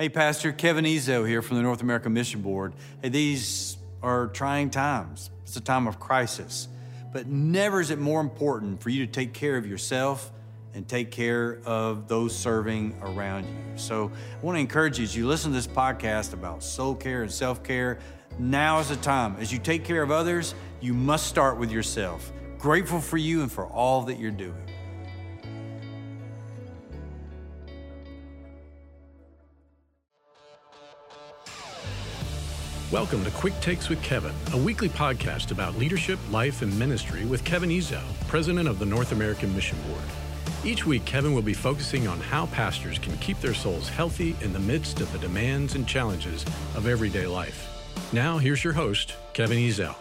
Hey, Pastor Kevin Ezell here from the North American Mission Board. Hey, these are trying times. It's a time of crisis. But never is it more important for you to take care of yourself and take care of those serving around you. So I want to encourage you as you listen to this podcast about soul care and self care, now is the time. As you take care of others, you must start with yourself. Grateful for you and for all that you're doing. Welcome to Quick Takes with Kevin, a weekly podcast about leadership, life, and ministry with Kevin Ezell, president of the North American Mission Board. Each week, Kevin will be focusing on how pastors can keep their souls healthy in the midst of the demands and challenges of everyday life. Now, here's your host, Kevin Ezell.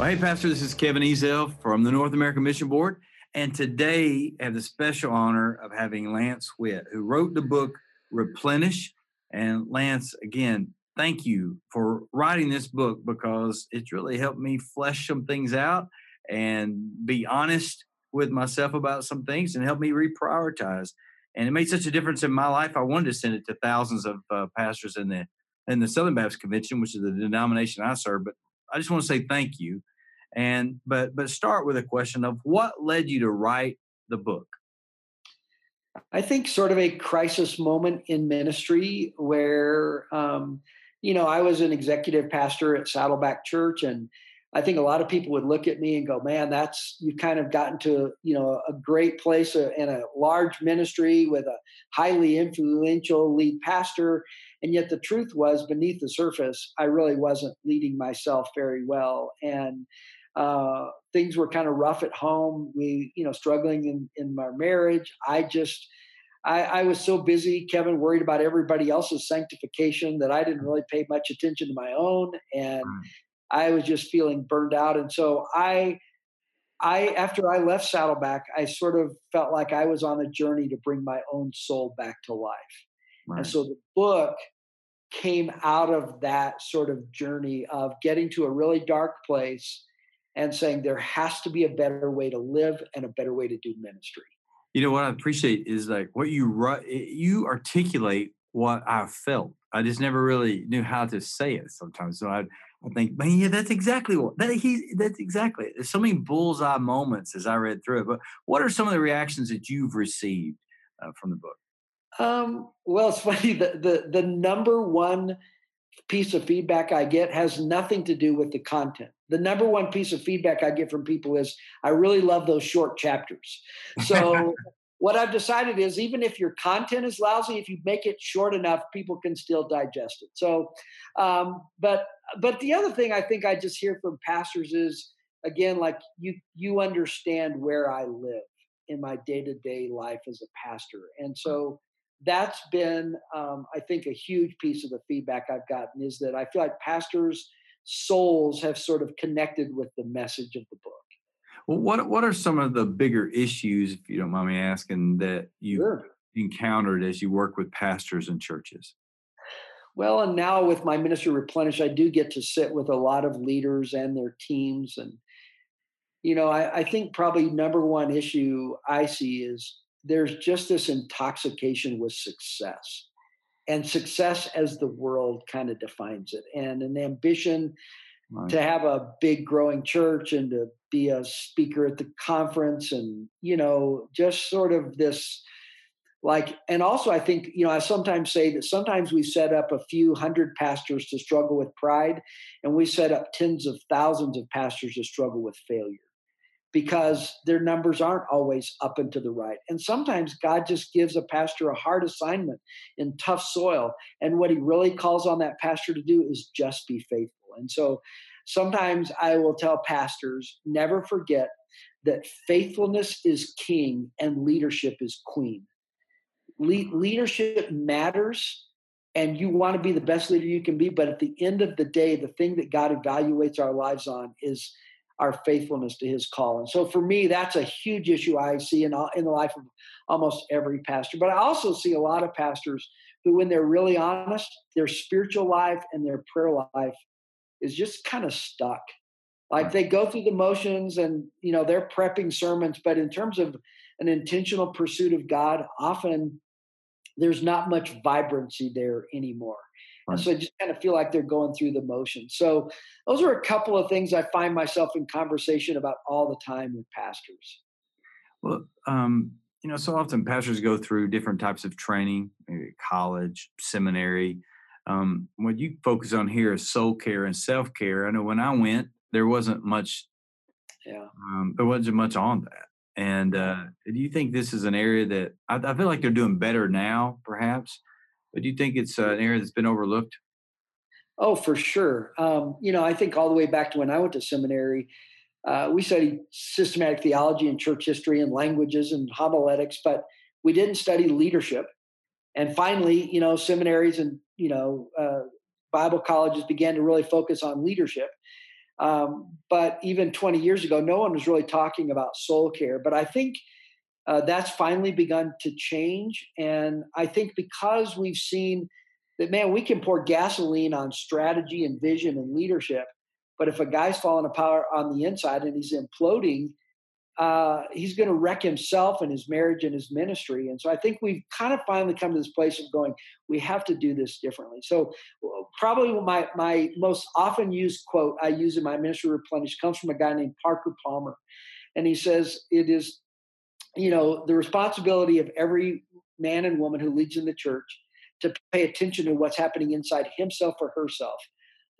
Well, hey, Pastor, this is Kevin Ezell from the North American Mission Board. And today, I have the special honor of having Lance Witt, who wrote the book Replenish and Lance, again, thank you for writing this book because it's really helped me flesh some things out and be honest with myself about some things and help me reprioritize. And it made such a difference in my life. I wanted to send it to thousands of uh, pastors in the in the Southern Baptist Convention, which is the denomination I serve. But I just want to say thank you. And but but start with a question of what led you to write the book. I think sort of a crisis moment in ministry where, um, you know, I was an executive pastor at Saddleback Church, and I think a lot of people would look at me and go, "Man, that's you've kind of gotten to you know a great place uh, in a large ministry with a highly influential lead pastor." And yet, the truth was, beneath the surface, I really wasn't leading myself very well, and uh, things were kind of rough at home. We, you know, struggling in, in my marriage. I just, I, I, was so busy, Kevin, worried about everybody else's sanctification that I didn't really pay much attention to my own. And I was just feeling burned out. And so I, I, after I left Saddleback, I sort of felt like I was on a journey to bring my own soul back to life. Right. And so the book came out of that sort of journey of getting to a really dark place and saying there has to be a better way to live and a better way to do ministry. You know what I appreciate is like what you write, you articulate what I felt. I just never really knew how to say it sometimes. So I, I think, man, yeah, that's exactly what that he. That's exactly. It. There's so many bullseye moments as I read through it. But what are some of the reactions that you've received uh, from the book? Um, well, it's funny. The the the number one piece of feedback I get has nothing to do with the content. The number one piece of feedback I get from people is, I really love those short chapters. So, what I've decided is, even if your content is lousy, if you make it short enough, people can still digest it. So, um, but but the other thing I think I just hear from pastors is, again, like you you understand where I live in my day to day life as a pastor, and so that's been, um, I think, a huge piece of the feedback I've gotten is that I feel like pastors' souls have sort of connected with the message of the book. Well, what what are some of the bigger issues, if you don't mind me asking, that you sure. encountered as you work with pastors and churches? Well, and now with my ministry replenish, I do get to sit with a lot of leaders and their teams, and you know, I, I think probably number one issue I see is there's just this intoxication with success and success as the world kind of defines it and an ambition right. to have a big growing church and to be a speaker at the conference and you know just sort of this like and also i think you know i sometimes say that sometimes we set up a few hundred pastors to struggle with pride and we set up tens of thousands of pastors to struggle with failure because their numbers aren't always up and to the right. And sometimes God just gives a pastor a hard assignment in tough soil. And what he really calls on that pastor to do is just be faithful. And so sometimes I will tell pastors never forget that faithfulness is king and leadership is queen. Le- leadership matters and you want to be the best leader you can be but at the end of the day the thing that god evaluates our lives on is our faithfulness to his call. And so for me, that's a huge issue I see in, in the life of almost every pastor. But I also see a lot of pastors who, when they're really honest, their spiritual life and their prayer life is just kind of stuck. Like they go through the motions and, you know, they're prepping sermons, but in terms of an intentional pursuit of God, often there's not much vibrancy there anymore. Right. So I just kind of feel like they're going through the motion. So those are a couple of things I find myself in conversation about all the time with pastors. Well, um, you know, so often pastors go through different types of training, maybe college, seminary. Um, what you focus on here is soul care and self care. I know when I went, there wasn't much. Yeah. Um, there wasn't much on that. And uh, do you think this is an area that I, I, feel like they're doing better now, perhaps? But do you think it's uh, an area that's been overlooked? Oh, for sure. Um, you know, I think all the way back to when I went to seminary, uh, we studied systematic theology and church history and languages and homiletics, but we didn't study leadership. And finally, you know, seminaries and you know uh, Bible colleges began to really focus on leadership. Um, but even 20 years ago, no one was really talking about soul care. But I think uh, that's finally begun to change. And I think because we've seen that, man, we can pour gasoline on strategy and vision and leadership. But if a guy's falling apart on the inside and he's imploding, uh, he's going to wreck himself and his marriage and his ministry. And so I think we've kind of finally come to this place of going, we have to do this differently. So probably my my most often used quote I use in my ministry replenish comes from a guy named Parker Palmer, and he says it is, you know, the responsibility of every man and woman who leads in the church to pay attention to what's happening inside himself or herself,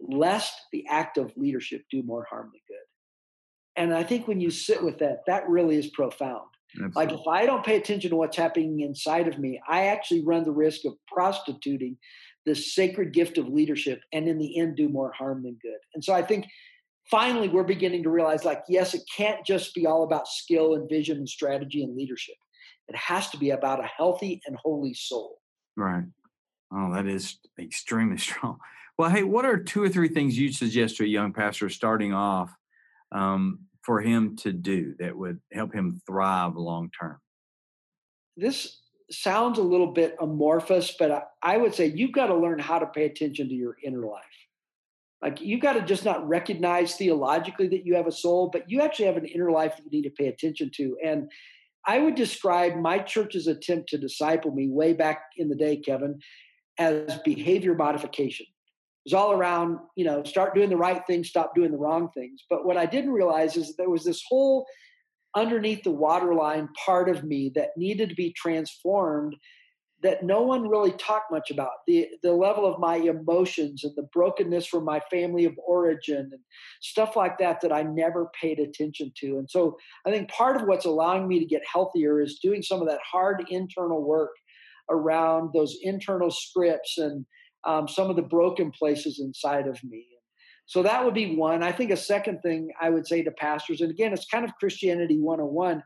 lest the act of leadership do more harm than good. And I think when you sit with that, that really is profound. Absolutely. Like if I don't pay attention to what's happening inside of me, I actually run the risk of prostituting the sacred gift of leadership and in the end do more harm than good. And so I think finally we're beginning to realize like yes, it can't just be all about skill and vision and strategy and leadership. It has to be about a healthy and holy soul. Right. Oh, that is extremely strong. Well, hey, what are two or three things you'd suggest to a young pastor starting off um, for him to do that would help him thrive long term? This sounds a little bit amorphous, but I, would say you've got to learn how to pay attention to your inner life. Like you've got to just not recognize theologically that you have a soul, but you actually have an inner life that you need to pay attention to. And I would describe my church's attempt to disciple me way back in the day, Kevin, as behavior modification It was all around, you know, start doing the right things, stop doing the wrong things. But what I didn't realize is that there was this whole underneath the waterline part of me that needed to be transformed that no one really talked much about the the level of my emotions and the brokenness from my family of origin and stuff like that that I never paid attention to and so I think part of what's allowing me to get healthier is doing some of that hard internal work around those internal scripts and um, some of the broken places inside of me. So that would be one. I think a second thing I would say to pastors, and again, it's kind of Christianity 101,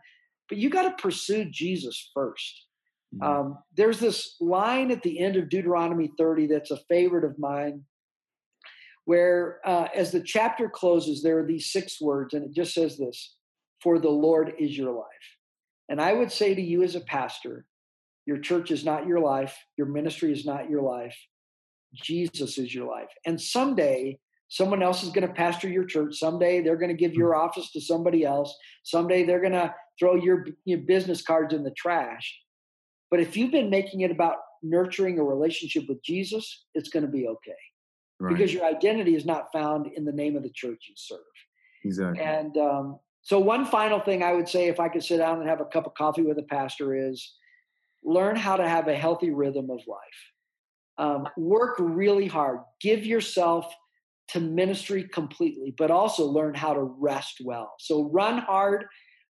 but you got to pursue Jesus 1st mm-hmm. um, there's this line at the end of Deuteronomy 30 that's a favorite of mine, where uh, as the chapter closes, there are these six words, and it just says this For the Lord is your life. And I would say to you as a pastor, your church is not your life, your ministry is not your life. Jesus is your life. And someday, someone else is going to pastor your church. Someday, they're going to give your office to somebody else. Someday, they're going to throw your, your business cards in the trash. But if you've been making it about nurturing a relationship with Jesus, it's going to be okay. Right. Because your identity is not found in the name of the church you serve. Exactly. And um, so, one final thing I would say, if I could sit down and have a cup of coffee with a pastor, is learn how to have a healthy rhythm of life. Um, work really hard. Give yourself to ministry completely, but also learn how to rest well. So run hard,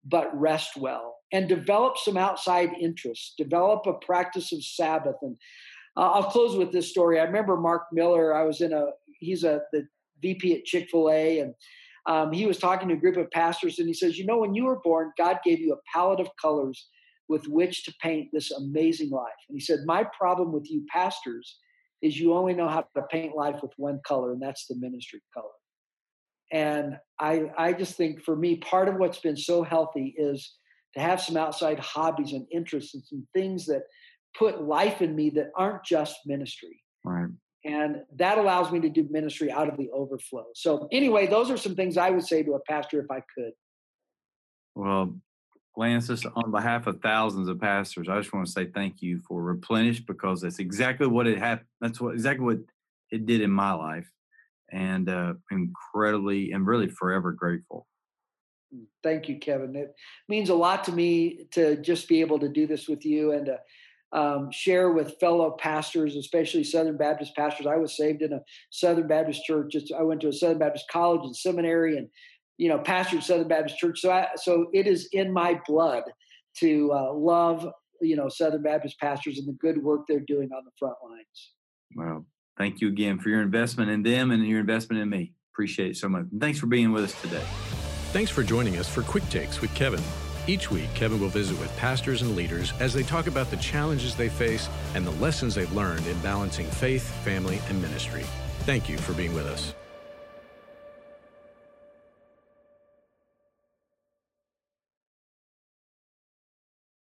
but rest well, and develop some outside interests. Develop a practice of Sabbath. And uh, I'll close with this story. I remember Mark Miller. I was in a he's a the VP at Chick Fil A, and um, he was talking to a group of pastors, and he says, "You know, when you were born, God gave you a palette of colors." with which to paint this amazing life. And he said, My problem with you pastors is you only know how to paint life with one color, and that's the ministry color. And I, I just think for me, part of what's been so healthy is to have some outside hobbies and interests and some things that put life in me that aren't just ministry. Right. And that allows me to do ministry out of the overflow. So, anyway, those are some things I would say to a pastor if I could. Well, Lance, on behalf of thousands of pastors, I just want to say thank you for Replenish because that's exactly what it happened. That's what exactly what it did in my life, and uh, incredibly and really forever grateful. Mm, thank you, Kevin. It means a lot to me to just be able to do this with you and to um, share with fellow pastors, especially Southern Baptist pastors. I was saved in a Southern Baptist church. I went to a Southern Baptist college and seminary, and you know, pastored Southern Baptist Church. So, I, so it is in my blood to uh, love, you know, Southern Baptist pastors and the good work they're doing on the front lines. Well, thank you again for your investment in them and your investment in me. Appreciate it so much. And thanks for being with us today. Thanks for joining us for Quick Takes with Kevin. Each week, Kevin will visit with pastors and leaders as they talk about the challenges they face and the lessons they've learned in balancing faith, family, and ministry. Thank you for being with us.